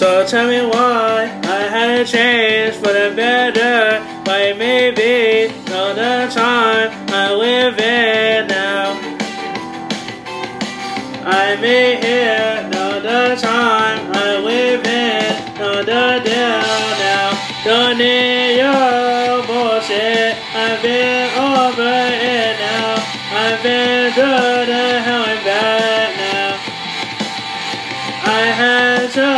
So tell me why I had to change for the better. Why maybe all the time I live in now. I may hear all the time I live in all the down now. Don't need your bullshit. I've been over it now. I've been through the hell and back now. I had to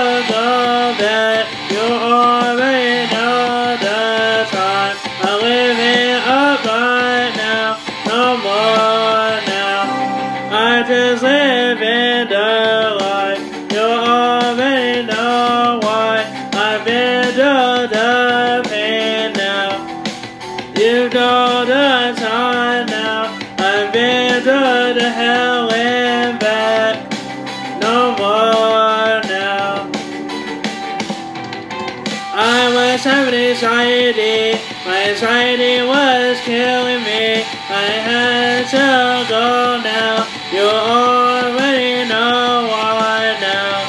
more now. I just live in the life. You already know why I've been through the pain now. You know the time now. I've been through the hell I was having anxiety. My anxiety was killing me. I had to go now. You already know why now.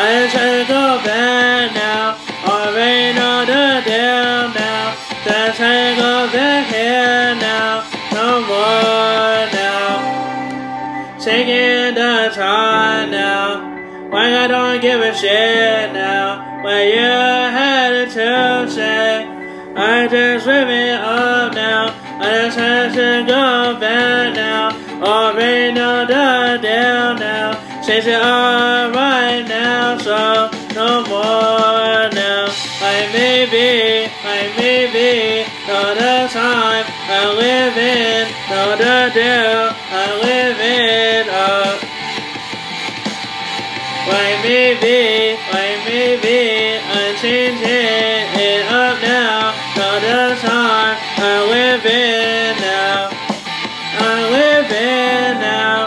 I had to go back now. Already know the deal now. Just had to go back here now. No more now. Taking the time now. Why I don't give a shit now. When you had to say, eh? I just live it up now. I just had to go back now. Already know the deal now. Change it up right now, so no more now. I may be, I may be, all the time I live in, all the deal I live in oh. Up. Why maybe, why maybe I'm changing it up now. All the time I live in now. I live in now.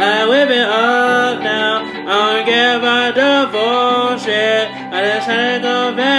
I live it up now. I don't care about the bullshit. I just had to go back